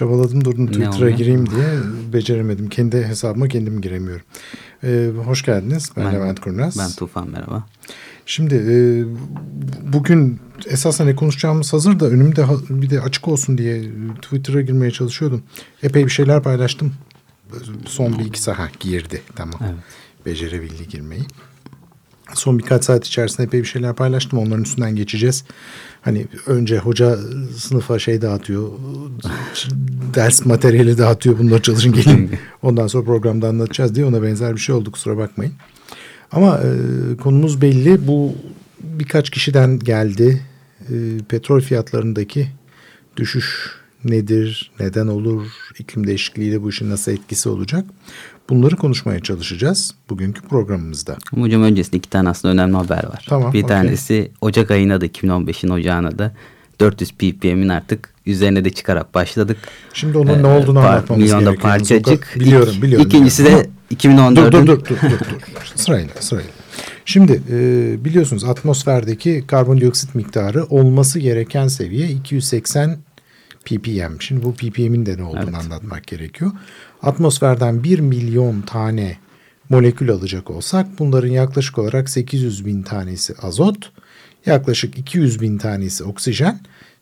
Çabaladım durdum Twitter'a gireyim diye beceremedim. Kendi hesabıma kendim giremiyorum. Ee, hoş geldiniz. Ben, ben Levent Kurnaz. Ben Tufan merhaba. Şimdi e, bugün esasen ne konuşacağımız hazır da önümde bir de açık olsun diye Twitter'a girmeye çalışıyordum. Epey bir şeyler paylaştım. Son bir iki saat girdi tamam. Evet. Becerebildi girmeyi. Son birkaç saat içerisinde epey bir şeyler paylaştım. Onların üstünden geçeceğiz. Hani önce hoca sınıfa şey dağıtıyor. ders materyali dağıtıyor. Bunları çalışın gelin. Ondan sonra programda anlatacağız diye ona benzer bir şey oldu. Kusura bakmayın. Ama e, konumuz belli. Bu birkaç kişiden geldi. E, petrol fiyatlarındaki düşüş nedir, neden olur, iklim değişikliğiyle bu işin nasıl etkisi olacak? Bunları konuşmaya çalışacağız bugünkü programımızda. Hocam öncesinde iki tane aslında önemli haber var. Tamam, bir okay. tanesi Ocak ayına da 2015'in Ocağına da 400 ppm'in artık üzerine de çıkarak başladık. Şimdi onun ee, ne olduğunu par- anlatmamız milyonda gerekiyor. parçacık. Biliyorum, biliyorum. İkincisi de 2014'ün... Dur, dur, dur, dur, dur, dur. Sırayla, sırayla. Şimdi e, biliyorsunuz atmosferdeki karbondioksit miktarı olması gereken seviye 280 ppm. Şimdi bu ppm'in de ne olduğunu evet. anlatmak gerekiyor. Atmosferden 1 milyon tane molekül alacak olsak bunların yaklaşık olarak 800 bin tanesi azot, yaklaşık 200 bin tanesi oksijen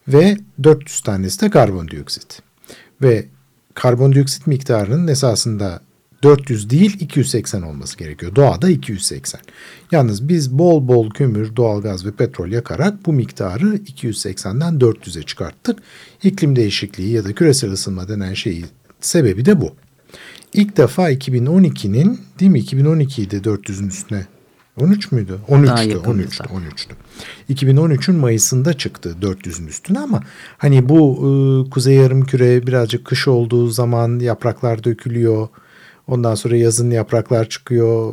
ve 400 tanesi de karbondioksit. Ve karbondioksit miktarının esasında 400 değil 280 olması gerekiyor. Doğada 280. Yalnız biz bol bol kömür, doğalgaz ve petrol yakarak bu miktarı 280'den 400'e çıkarttık. İklim değişikliği ya da küresel ısınma denen şeyi sebebi de bu. İlk defa 2012'nin değil mi 2012'ydi 400'ün üstüne 13 müydü? 13'tü, 13'tü, 13'tü. 2013'ün Mayıs'ında çıktı 400'ün üstüne ama hani bu e, kuzey yarım küre birazcık kış olduğu zaman yapraklar dökülüyor Ondan sonra yazın yapraklar çıkıyor,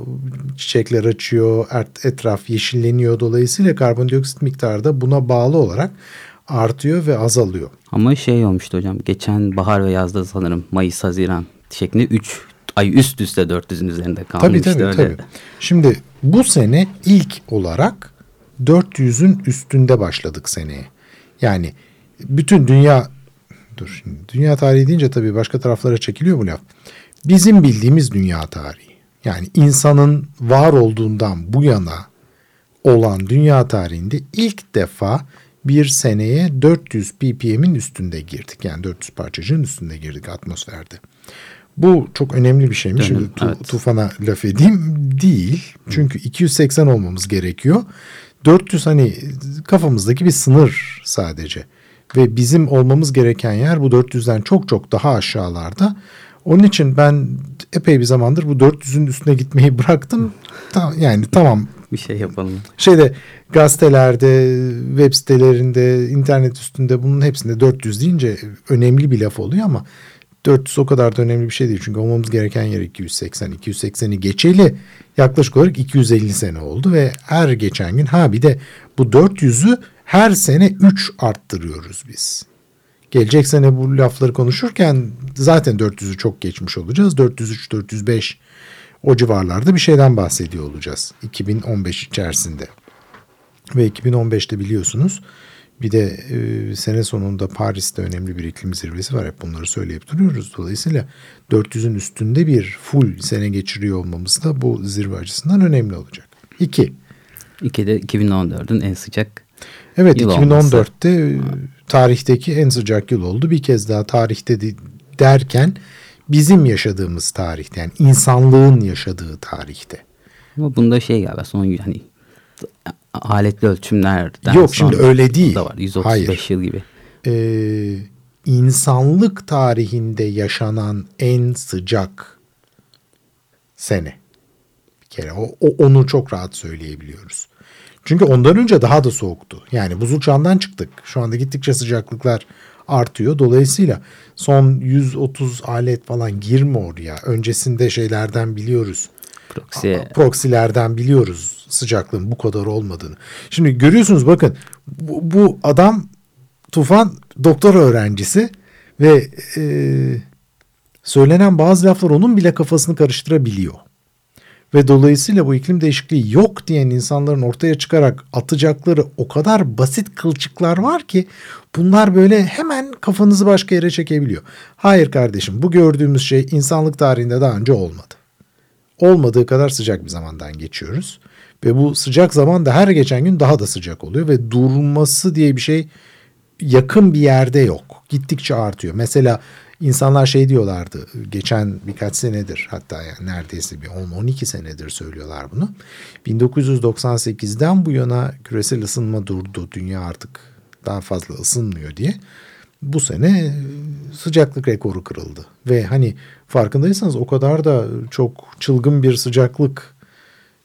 çiçekler açıyor, etraf yeşilleniyor. Dolayısıyla karbondioksit miktarı da buna bağlı olarak artıyor ve azalıyor. Ama şey olmuştu hocam geçen bahar ve yazda sanırım Mayıs, Haziran şeklinde 3 ay üst üste 400'ün üzerinde kalmıştı. Tabii tabii, öyle. tabii. Şimdi bu sene ilk olarak 400'ün üstünde başladık seneye. Yani bütün dünya dur şimdi dünya tarihi deyince tabii başka taraflara çekiliyor bu laf bizim bildiğimiz dünya tarihi. Yani insanın var olduğundan bu yana olan dünya tarihinde ilk defa bir seneye 400 ppm'in üstünde girdik. Yani 400 parçacığın üstünde girdik atmosferde. Bu çok önemli bir şeymiş. Şimdi tu, evet. tufana laf edeyim. Değil. Çünkü 280 olmamız gerekiyor. 400 hani kafamızdaki bir sınır sadece. Ve bizim olmamız gereken yer bu 400'den çok çok daha aşağılarda. Onun için ben epey bir zamandır bu 400'ün üstüne gitmeyi bıraktım. Ta, yani tamam. bir şey yapalım. Şeyde gazetelerde, web sitelerinde, internet üstünde bunun hepsinde 400 deyince önemli bir laf oluyor ama 400 o kadar da önemli bir şey değil. Çünkü olmamız gereken yer 280. 280'i geçeli yaklaşık olarak 250 sene oldu ve her geçen gün ha bir de bu 400'ü her sene 3 arttırıyoruz biz. Gelecek sene bu lafları konuşurken zaten 400'ü çok geçmiş olacağız. 403, 405 o civarlarda bir şeyden bahsediyor olacağız 2015 içerisinde. Ve 2015'te biliyorsunuz bir de e, sene sonunda Paris'te önemli bir iklim zirvesi var. Hep bunları söyleyip duruyoruz. Dolayısıyla 400'ün üstünde bir full sene geçiriyor olmamız da bu zirve açısından önemli olacak. İki. İki de 2014'ün en sıcak Evet 2014'te e, tarihteki en sıcak yıl oldu. Bir kez daha tarihte de, derken bizim yaşadığımız tarihte yani insanlığın yaşadığı tarihte. Ama bunda şey galiba son hani aletli ölçümlerden Yok şimdi öyle değil. Da var 135 Hayır. yıl gibi. Ee, insanlık tarihinde yaşanan en sıcak sene. Bir kere o, o onu çok rahat söyleyebiliyoruz. Çünkü ondan önce daha da soğuktu. Yani buzul çağından çıktık. Şu anda gittikçe sıcaklıklar artıyor. Dolayısıyla son 130 alet falan girme oraya. Öncesinde şeylerden biliyoruz. Proxy. Proxy'lerden biliyoruz sıcaklığın bu kadar olmadığını. Şimdi görüyorsunuz bakın bu, bu adam Tufan doktor öğrencisi ve e, söylenen bazı laflar onun bile kafasını karıştırabiliyor. Ve dolayısıyla bu iklim değişikliği yok diyen insanların ortaya çıkarak atacakları o kadar basit kılçıklar var ki bunlar böyle hemen kafanızı başka yere çekebiliyor. Hayır kardeşim bu gördüğümüz şey insanlık tarihinde daha önce olmadı. Olmadığı kadar sıcak bir zamandan geçiyoruz. Ve bu sıcak zaman da her geçen gün daha da sıcak oluyor ve durması diye bir şey yakın bir yerde yok. Gittikçe artıyor. Mesela insanlar şey diyorlardı geçen birkaç senedir hatta yani neredeyse bir 10-12 senedir söylüyorlar bunu. 1998'den bu yana küresel ısınma durdu. Dünya artık daha fazla ısınmıyor diye. Bu sene sıcaklık rekoru kırıldı. Ve hani farkındaysanız o kadar da çok çılgın bir sıcaklık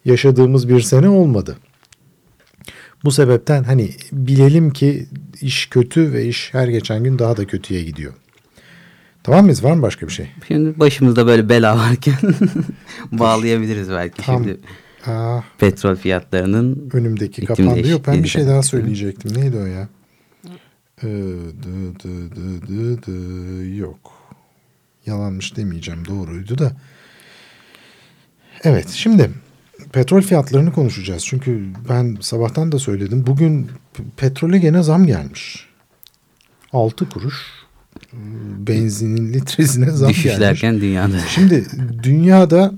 yaşadığımız bir sene olmadı. Bu sebepten hani bilelim ki iş kötü ve iş her geçen gün daha da kötüye gidiyor. Tamam mıyız? Var mı başka bir şey? Şimdi başımızda böyle bela varken bağlayabiliriz belki Tam, şimdi. Aa, petrol fiyatlarının önümdeki kapandı. Yok ben bir şey daha söyleyecektim. Neydi o ya? Ee, dı, dı, dı, dı, dı, yok. Yalanmış demeyeceğim. Doğruydu da. Evet şimdi petrol fiyatlarını konuşacağız. Çünkü ben sabahtan da söyledim. Bugün petrole gene zam gelmiş. 6 kuruş benzinin litresine zam Düşüş gelmiş. dünyada. Şimdi dünyada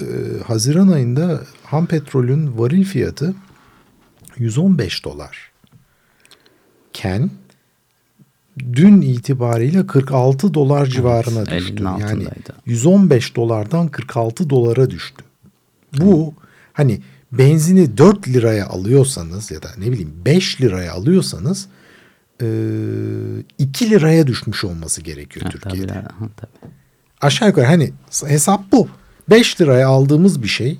e, Haziran ayında ham petrolün varil fiyatı 115 dolar. Ken dün itibariyle 46 dolar civarına evet, düştü. Yani 115 dolardan 46 dolara düştü. Bu hani benzini 4 liraya alıyorsanız ya da ne bileyim 5 liraya alıyorsanız e, 2 liraya düşmüş olması gerekiyor ha, Türkiye'de. Tabii, ha, tabii. Aşağı yukarı hani hesap bu. 5 liraya aldığımız bir şey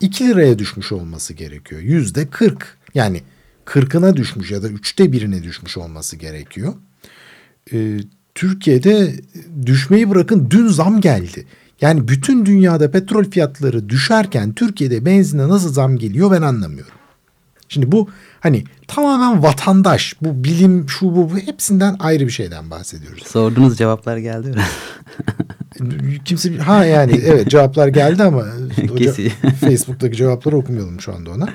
2 liraya düşmüş olması gerekiyor. Yüzde 40 yani 40'ına düşmüş ya da üçte birine düşmüş olması gerekiyor. Ee, Türkiye'de düşmeyi bırakın dün zam geldi. Yani bütün dünyada petrol fiyatları düşerken Türkiye'de benzine nasıl zam geliyor ben anlamıyorum. Şimdi bu hani tamamen vatandaş, bu bilim, şu bu, bu hepsinden ayrı bir şeyden bahsediyoruz. Sorduğunuz cevaplar geldi mi? Kimse ha yani evet cevaplar geldi ama Facebook'taki cevapları okumayalım şu anda ona.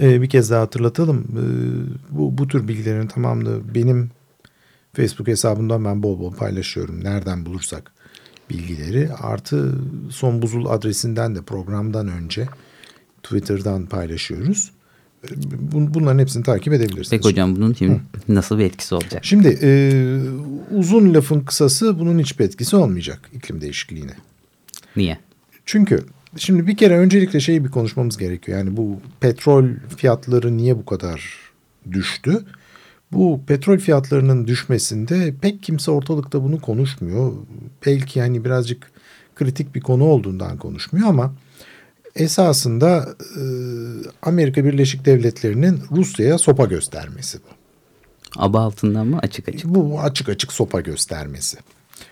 Ee, bir kez daha hatırlatalım. Ee, bu, bu tür bilgilerin tamamını benim Facebook hesabımdan ben bol bol paylaşıyorum. Nereden bulursak bilgileri. Artı son buzul adresinden de programdan önce Twitter'dan paylaşıyoruz. Bunların hepsini takip edebilirsiniz. Peki hocam bunun şimdi Hı. nasıl bir etkisi olacak? Şimdi e, uzun lafın kısası bunun hiçbir etkisi olmayacak iklim değişikliğine. Niye? Çünkü şimdi bir kere öncelikle şeyi bir konuşmamız gerekiyor. Yani bu petrol fiyatları niye bu kadar düştü? Bu petrol fiyatlarının düşmesinde pek kimse ortalıkta bunu konuşmuyor. Belki yani birazcık kritik bir konu olduğundan konuşmuyor ama esasında e, Amerika Birleşik Devletleri'nin Rusya'ya sopa göstermesi bu. Aba altından mı açık açık? Bu açık açık sopa göstermesi.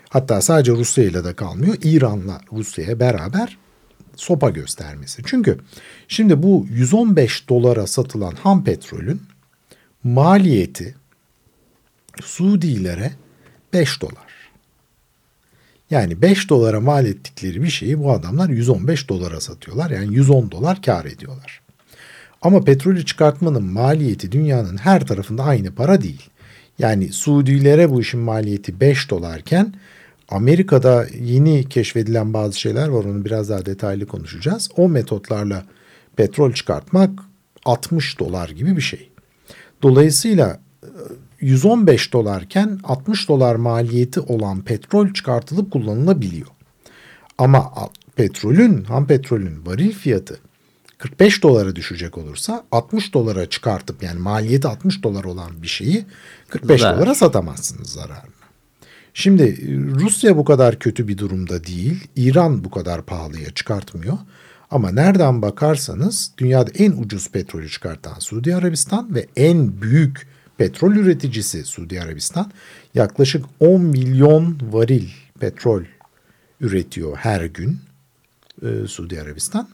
Hatta sadece Rusya ile de kalmıyor. İran'la Rusya'ya beraber sopa göstermesi. Çünkü şimdi bu 115 dolara satılan ham petrolün maliyeti Suudilere 5 dolar. Yani 5 dolara mal ettikleri bir şeyi bu adamlar 115 dolara satıyorlar. Yani 110 dolar kar ediyorlar. Ama petrolü çıkartmanın maliyeti dünyanın her tarafında aynı para değil. Yani Suudilere bu işin maliyeti 5 dolarken Amerika'da yeni keşfedilen bazı şeyler var. Onu biraz daha detaylı konuşacağız. O metotlarla petrol çıkartmak 60 dolar gibi bir şey. Dolayısıyla 115 dolarken 60 dolar maliyeti olan petrol çıkartılıp kullanılabiliyor. Ama petrolün, ham petrolün varil fiyatı 45 dolara düşecek olursa 60 dolara çıkartıp yani maliyeti 60 dolar olan bir şeyi 45 Zarar. dolara satamazsınız zararını. Şimdi Rusya bu kadar kötü bir durumda değil. İran bu kadar pahalıya çıkartmıyor. Ama nereden bakarsanız dünyada en ucuz petrolü çıkartan Suudi Arabistan ve en büyük petrol üreticisi Suudi Arabistan yaklaşık 10 milyon varil petrol üretiyor her gün e, Suudi Arabistan.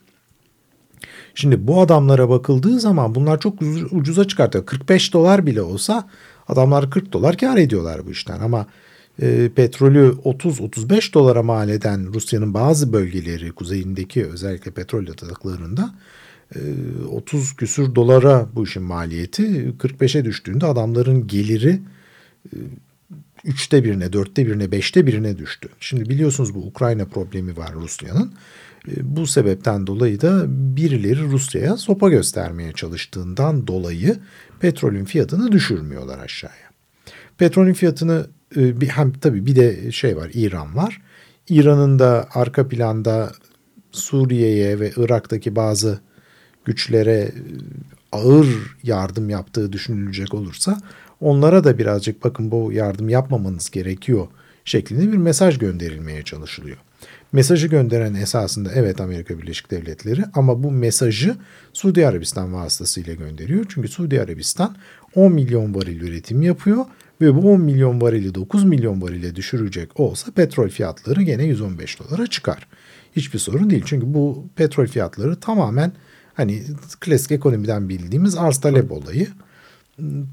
Şimdi bu adamlara bakıldığı zaman bunlar çok ucuza çıkartıyor. 45 dolar bile olsa adamlar 40 dolar kar ediyorlar bu işten ama e, petrolü 30-35 dolara mal eden Rusya'nın bazı bölgeleri kuzeyindeki özellikle petrol yataklarında 30 e, küsür dolara bu işin maliyeti 45'e düştüğünde adamların geliri e, üçte birine, dörtte birine, beşte birine düştü. Şimdi biliyorsunuz bu Ukrayna problemi var Rusya'nın. E, bu sebepten dolayı da birileri Rusya'ya sopa göstermeye çalıştığından dolayı petrolün fiyatını düşürmüyorlar aşağıya. Petrolün fiyatını bir hem tabii bir de şey var İran var. İran'ın da arka planda Suriye'ye ve Irak'taki bazı güçlere e, ağır yardım yaptığı düşünülecek olursa onlara da birazcık bakın bu yardım yapmamanız gerekiyor şeklinde bir mesaj gönderilmeye çalışılıyor. Mesajı gönderen esasında evet Amerika Birleşik Devletleri ama bu mesajı Suudi Arabistan vasıtasıyla gönderiyor. Çünkü Suudi Arabistan 10 milyon varil üretim yapıyor ve bu 10 milyon varili 9 milyon varile düşürecek olsa petrol fiyatları gene 115 dolara çıkar. Hiçbir sorun değil çünkü bu petrol fiyatları tamamen Hani klasik ekonomiden bildiğimiz arz talep olayı.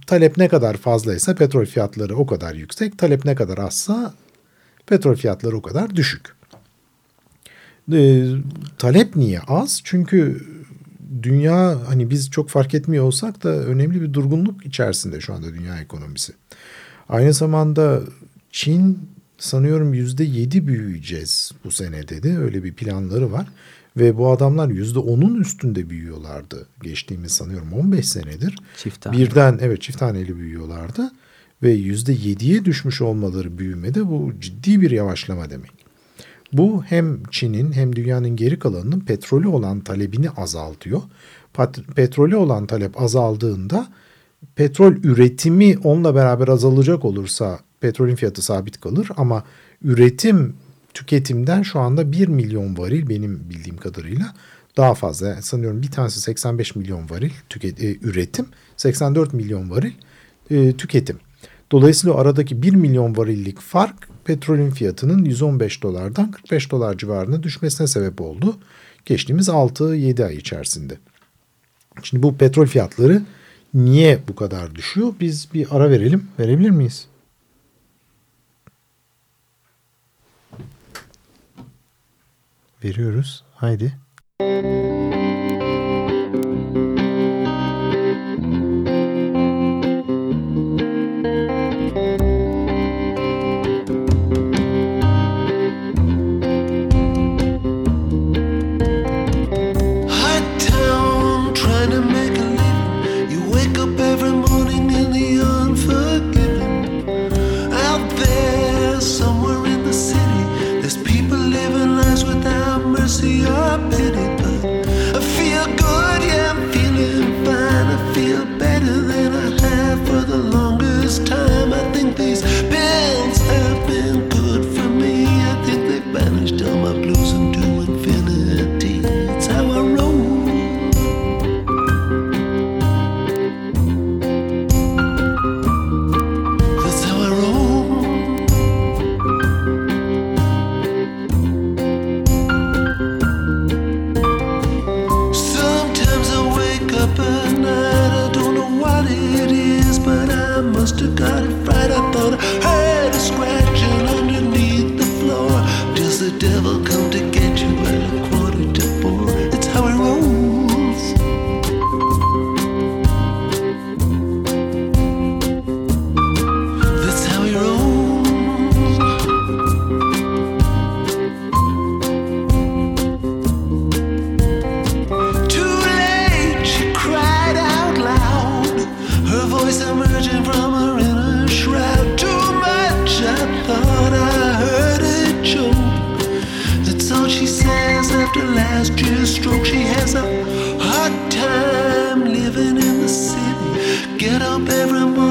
Talep ne kadar fazlaysa petrol fiyatları o kadar yüksek. Talep ne kadar azsa petrol fiyatları o kadar düşük. E, talep niye az? Çünkü dünya hani biz çok fark etmiyor olsak da önemli bir durgunluk içerisinde şu anda dünya ekonomisi. Aynı zamanda Çin sanıyorum yüzde yedi büyüyeceğiz bu sene dedi. Öyle bir planları var. Ve bu adamlar yüzde onun üstünde büyüyorlardı. Geçtiğimiz sanıyorum 15 senedir. Çift tane. Birden evet çift taneli büyüyorlardı. Ve yüzde yediye düşmüş olmaları büyümede bu ciddi bir yavaşlama demek. Bu hem Çin'in hem dünyanın geri kalanının petrolü olan talebini azaltıyor. Petrolü olan talep azaldığında petrol üretimi onunla beraber azalacak olursa petrolün fiyatı sabit kalır ama üretim tüketimden şu anda 1 milyon varil benim bildiğim kadarıyla daha fazla. Sanıyorum bir tanesi 85 milyon varil e, üretim, 84 milyon varil e, tüketim. Dolayısıyla aradaki 1 milyon varillik fark petrolün fiyatının 115 dolardan 45 dolar civarına düşmesine sebep oldu. Geçtiğimiz 6-7 ay içerisinde. Şimdi bu petrol fiyatları niye bu kadar düşüyor? Biz bir ara verelim. Verebilir miyiz? veriyoruz. Haydi. Hoş get up every morning.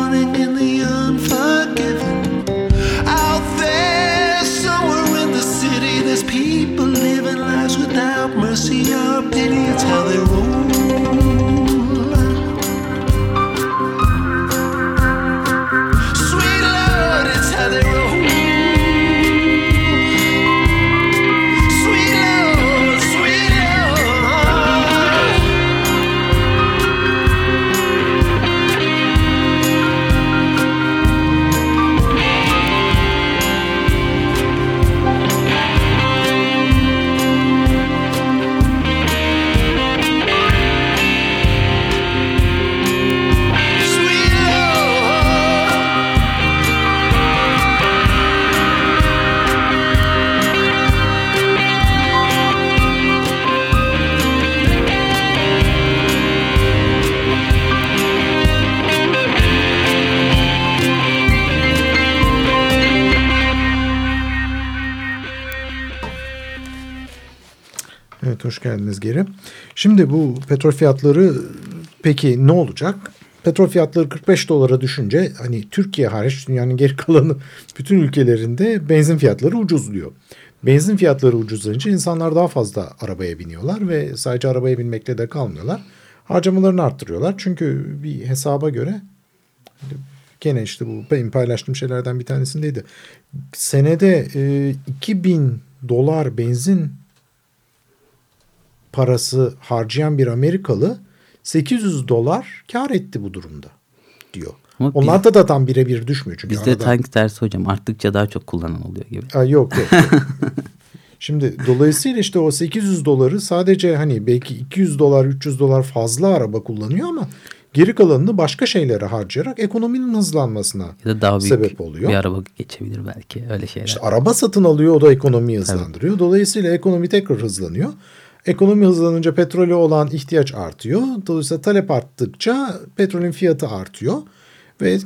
Geldiniz geri. Şimdi bu petrol fiyatları peki ne olacak? Petrol fiyatları 45 dolara düşünce hani Türkiye hariç dünyanın geri kalanı bütün ülkelerinde benzin fiyatları ucuzluyor. Benzin fiyatları ucuzlayınca insanlar daha fazla arabaya biniyorlar ve sadece arabaya binmekle de kalmıyorlar. Harcamalarını arttırıyorlar. Çünkü bir hesaba göre gene işte bu benim paylaştığım şeylerden bir tanesindeydi. Senede e, 2000 dolar benzin parası harcayan bir Amerikalı 800 dolar kar etti bu durumda diyor. Ama Onlarda biz, da tam birebir düşmüyor. Çünkü bizde arada... tank tersi hocam arttıkça daha çok kullanan oluyor gibi. Aa, yok yok. yok. Şimdi dolayısıyla işte o 800 doları sadece hani belki 200 dolar 300 dolar fazla araba kullanıyor ama geri kalanını başka şeylere harcayarak ekonominin hızlanmasına ya da daha büyük sebep oluyor. Bir araba geçebilir belki öyle şeyler. İşte araba satın alıyor o da ekonomiyi hızlandırıyor. Tabii. Dolayısıyla ekonomi tekrar hızlanıyor. Ekonomi hızlanınca petrole olan ihtiyaç artıyor. Dolayısıyla talep arttıkça petrolün fiyatı artıyor. Ve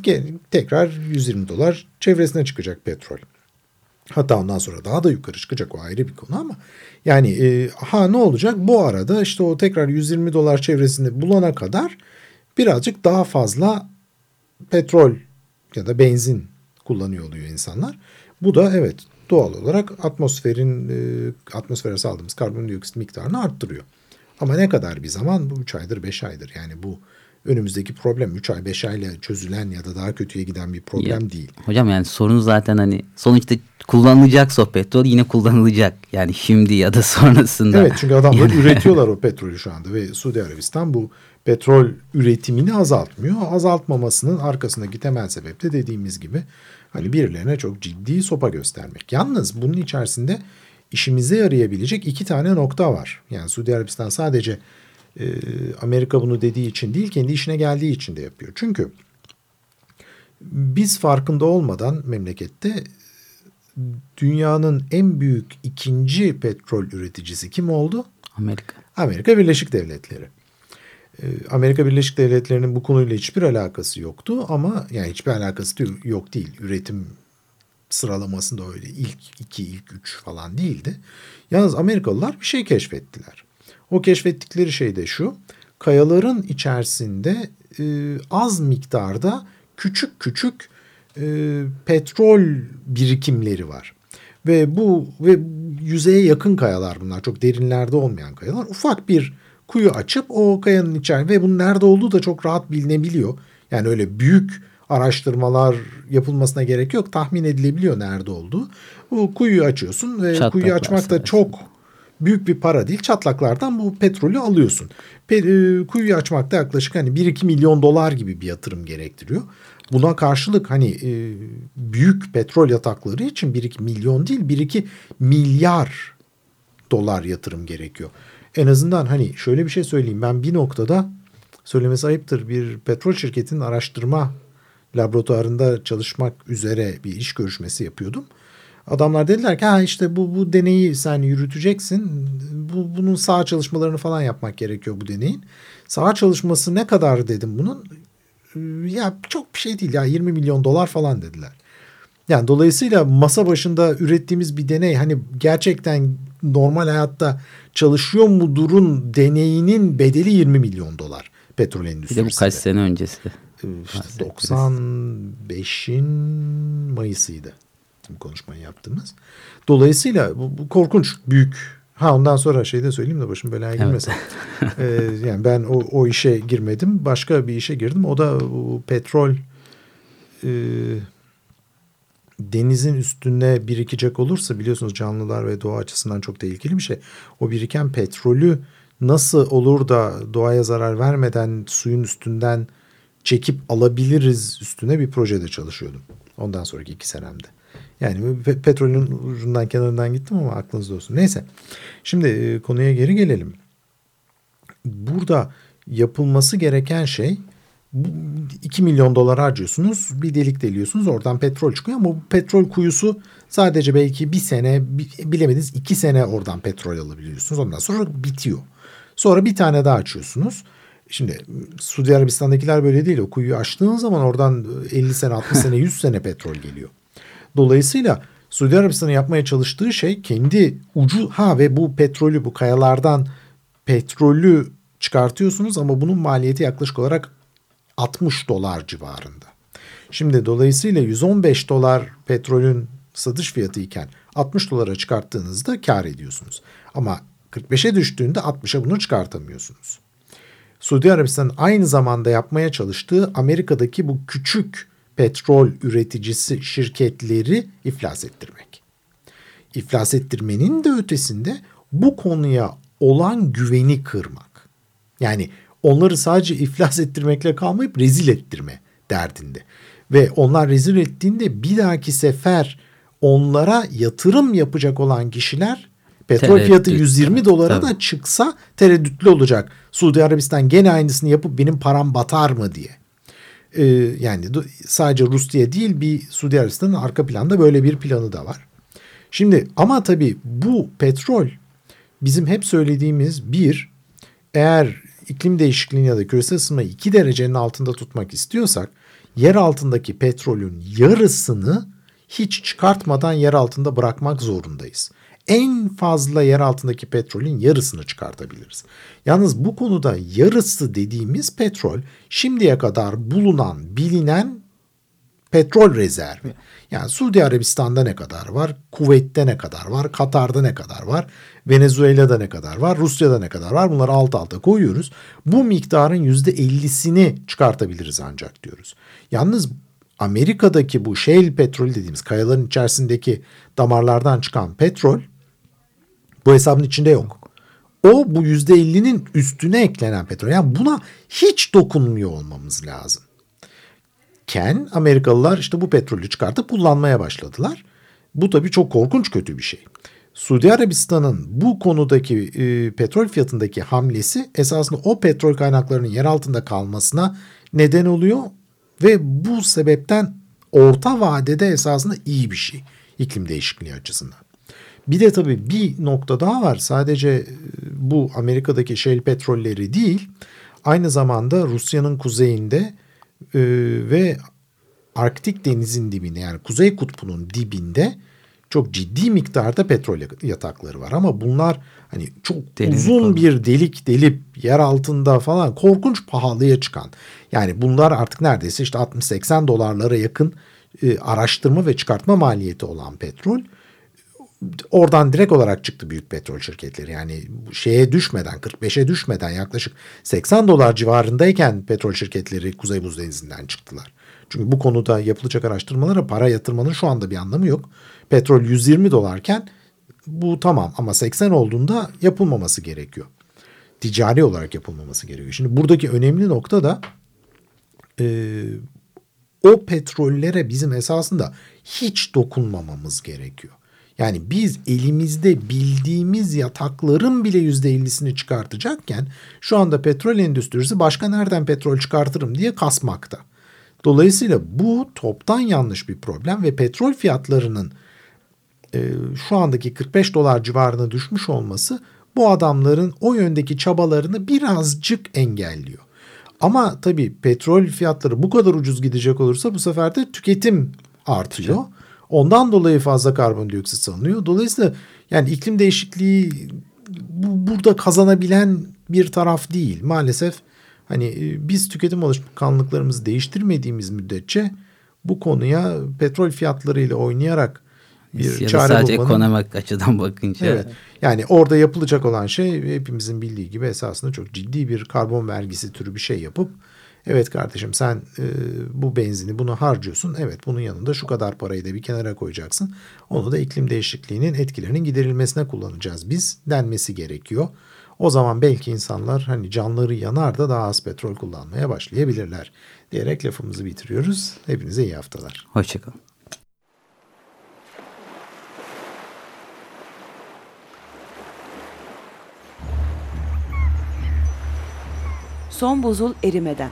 tekrar 120 dolar çevresine çıkacak petrol. Hatta ondan sonra daha da yukarı çıkacak o ayrı bir konu ama yani e, ha ne olacak bu arada işte o tekrar 120 dolar çevresinde bulana kadar birazcık daha fazla petrol ya da benzin kullanıyor oluyor insanlar. Bu da evet doğal olarak atmosferin e, atmosfere saldığımız karbondioksit miktarını arttırıyor. Ama ne kadar bir zaman? Bu 3 aydır 5 aydır. Yani bu önümüzdeki problem 3 ay 5 ayla çözülen ya da daha kötüye giden bir problem ya, değil. Hocam yani sorun zaten hani sonuçta kullanılacak o petrol yine kullanılacak. Yani şimdi ya da sonrasında. Evet çünkü adamlar üretiyorlar o petrolü şu anda ve Suudi Arabistan bu petrol üretimini azaltmıyor. Azaltmamasının arkasındaki temel sebep de dediğimiz gibi hani birilerine çok ciddi sopa göstermek. Yalnız bunun içerisinde işimize yarayabilecek iki tane nokta var. Yani Suudi Arabistan sadece e, Amerika bunu dediği için değil kendi işine geldiği için de yapıyor. Çünkü biz farkında olmadan memlekette dünyanın en büyük ikinci petrol üreticisi kim oldu? Amerika. Amerika Birleşik Devletleri. Ee, Amerika Birleşik Devletleri'nin bu konuyla hiçbir alakası yoktu ama yani hiçbir alakası yok değil. Üretim sıralamasında öyle ilk iki, ilk üç falan değildi. Yalnız Amerikalılar bir şey keşfettiler. O keşfettikleri şey de şu. Kayaların içerisinde e, az miktarda küçük küçük e, petrol birikimleri var. Ve bu ve yüzeye yakın kayalar bunlar. Çok derinlerde olmayan kayalar. Ufak bir kuyu açıp o kayanın içerisinde ve bunun nerede olduğu da çok rahat bilinebiliyor. Yani öyle büyük araştırmalar yapılmasına gerek yok. Tahmin edilebiliyor nerede olduğu. Bu kuyuyu açıyorsun ve Çatlaklar kuyuyu açmak da çok büyük bir para değil. Çatlaklardan bu petrolü alıyorsun. Pe e, kuyuyu açmak da yaklaşık hani 1-2 milyon dolar gibi bir yatırım gerektiriyor. Buna karşılık hani e, büyük petrol yatakları için 1-2 milyon değil 1-2 milyar dolar yatırım gerekiyor. En azından hani şöyle bir şey söyleyeyim ben bir noktada söylemesi ayıptır bir petrol şirketinin araştırma laboratuvarında çalışmak üzere bir iş görüşmesi yapıyordum. Adamlar dediler ki ha işte bu, bu deneyi sen yürüteceksin. Bu, bunun sağ çalışmalarını falan yapmak gerekiyor bu deneyin. Sağ çalışması ne kadar dedim bunun. Ya çok bir şey değil ya 20 milyon dolar falan dediler. Yani dolayısıyla masa başında ürettiğimiz bir deney hani gerçekten normal hayatta çalışıyor mudurun deneyinin bedeli 20 milyon dolar petrol endüstrisinde. Bir de bu kaç sene öncesi? İşte 95'in Mayıs'ıydı bu konuşmayı yaptığımız. Dolayısıyla bu, bu korkunç büyük Ha ondan sonra şey de söyleyeyim de başım belaya girmesin. Evet. ee, yani ben o, o işe girmedim. Başka bir işe girdim. O da o petrol e, denizin üstünde birikecek olursa biliyorsunuz canlılar ve doğa açısından çok tehlikeli bir şey. O biriken petrolü nasıl olur da doğaya zarar vermeden suyun üstünden çekip alabiliriz üstüne bir projede çalışıyordum. Ondan sonraki iki senemde. Yani petrolün ucundan kenarından gittim ama aklınızda olsun. Neyse. Şimdi e, konuya geri gelelim. Burada yapılması gereken şey 2 milyon dolar harcıyorsunuz. Bir delik deliyorsunuz. Oradan petrol çıkıyor ama bu petrol kuyusu sadece belki bir sene bilemediniz iki sene oradan petrol alabiliyorsunuz. Ondan sonra bitiyor. Sonra bir tane daha açıyorsunuz. Şimdi Suudi Arabistan'dakiler böyle değil. O kuyuyu açtığın zaman oradan 50 sene, 60 sene, 100 sene petrol geliyor. Dolayısıyla Suudi Arabistan'ın yapmaya çalıştığı şey kendi ucu ha ve bu petrolü bu kayalardan petrolü çıkartıyorsunuz ama bunun maliyeti yaklaşık olarak 60 dolar civarında. Şimdi dolayısıyla 115 dolar petrolün satış fiyatı iken 60 dolara çıkarttığınızda kar ediyorsunuz. Ama 45'e düştüğünde 60'a bunu çıkartamıyorsunuz. Suudi Arabistan aynı zamanda yapmaya çalıştığı Amerika'daki bu küçük petrol üreticisi şirketleri iflas ettirmek. İflas ettirmenin de ötesinde bu konuya olan güveni kırmak. Yani onları sadece iflas ettirmekle kalmayıp rezil ettirme derdinde. Ve onlar rezil ettiğinde bir dahaki sefer onlara yatırım yapacak olan kişiler petrol Tereddüt. fiyatı 120 dolara Tabii. da çıksa tereddütlü olacak. Suudi Arabistan gene aynısını yapıp benim param batar mı diye. Ee, yani sadece Rusya değil bir Suudi Arabistan'ın arka planda böyle bir planı da var. Şimdi ama tabii bu petrol bizim hep söylediğimiz bir eğer iklim değişikliğini ya da küresel ısınmayı 2 derecenin altında tutmak istiyorsak yer altındaki petrolün yarısını hiç çıkartmadan yer altında bırakmak zorundayız. En fazla yer altındaki petrolün yarısını çıkartabiliriz. Yalnız bu konuda yarısı dediğimiz petrol şimdiye kadar bulunan, bilinen petrol rezervi. Yani Suudi Arabistan'da ne kadar var, Kuveyt'te ne kadar var, Katar'da ne kadar var, Venezuela'da ne kadar var, Rusya'da ne kadar var bunları alt alta koyuyoruz. Bu miktarın %50'sini çıkartabiliriz ancak diyoruz. Yalnız Amerika'daki bu shale petrol dediğimiz kayaların içerisindeki damarlardan çıkan petrol bu hesabın içinde yok. O bu %50'nin üstüne eklenen petrol. Yani buna hiç dokunmuyor olmamız lazım. Ken Amerikalılar işte bu petrolü çıkartıp kullanmaya başladılar. Bu tabii çok korkunç kötü bir şey. Suudi Arabistan'ın bu konudaki e, petrol fiyatındaki hamlesi esasında o petrol kaynaklarının yer altında kalmasına neden oluyor ve bu sebepten orta vadede esasında iyi bir şey iklim değişikliği açısından. Bir de tabii bir nokta daha var. Sadece e, bu Amerika'daki shale petrolleri değil, aynı zamanda Rusya'nın kuzeyinde e, ve Arktik denizin dibinde yani Kuzey Kutbu'nun dibinde çok ciddi miktarda petrol yatakları var ama bunlar hani çok Deniz uzun falan. bir delik delip yer altında falan korkunç pahalıya çıkan. Yani bunlar artık neredeyse işte 60-80 dolarlara yakın e, araştırma ve çıkartma maliyeti olan petrol oradan direkt olarak çıktı büyük petrol şirketleri. Yani şeye düşmeden 45'e düşmeden yaklaşık 80 dolar civarındayken petrol şirketleri Kuzey Buz Denizi'nden çıktılar. Çünkü bu konuda yapılacak araştırmalara para yatırmanın şu anda bir anlamı yok. Petrol 120 dolarken bu tamam ama 80 olduğunda yapılmaması gerekiyor. Ticari olarak yapılmaması gerekiyor. Şimdi buradaki önemli nokta da e, o petrollere bizim esasında hiç dokunmamamız gerekiyor. Yani biz elimizde bildiğimiz yatakların bile yüzde ellisini çıkartacakken şu anda petrol endüstrisi başka nereden petrol çıkartırım diye kasmakta. Dolayısıyla bu toptan yanlış bir problem ve petrol fiyatlarının e, şu andaki 45 dolar civarına düşmüş olması bu adamların o yöndeki çabalarını birazcık engelliyor. Ama tabii petrol fiyatları bu kadar ucuz gidecek olursa bu sefer de tüketim artıyor. Ondan dolayı fazla karbondioksit salınıyor. Dolayısıyla yani iklim değişikliği bu, burada kazanabilen bir taraf değil. Maalesef hani e, biz tüketim alışkanlıklarımızı değiştirmediğimiz müddetçe bu konuya petrol fiyatlarıyla oynayarak bir ya çare sadece bulmanın, ekonomik açıdan bakınca. Evet. Yani orada yapılacak olan şey hepimizin bildiği gibi esasında çok ciddi bir karbon vergisi türü bir şey yapıp Evet kardeşim sen e, bu benzini bunu harcıyorsun. Evet bunun yanında şu kadar parayı da bir kenara koyacaksın. Onu da iklim değişikliğinin etkilerinin giderilmesine kullanacağız biz denmesi gerekiyor. O zaman belki insanlar hani canları yanar da daha az petrol kullanmaya başlayabilirler diyerek lafımızı bitiriyoruz. Hepinize iyi haftalar. Hoşçakalın. Son buzul erimeden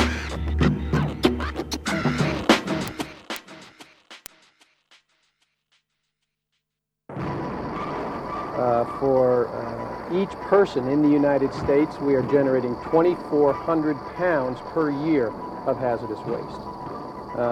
Each person in the United States, we are generating 2,400 pounds per year of hazardous waste.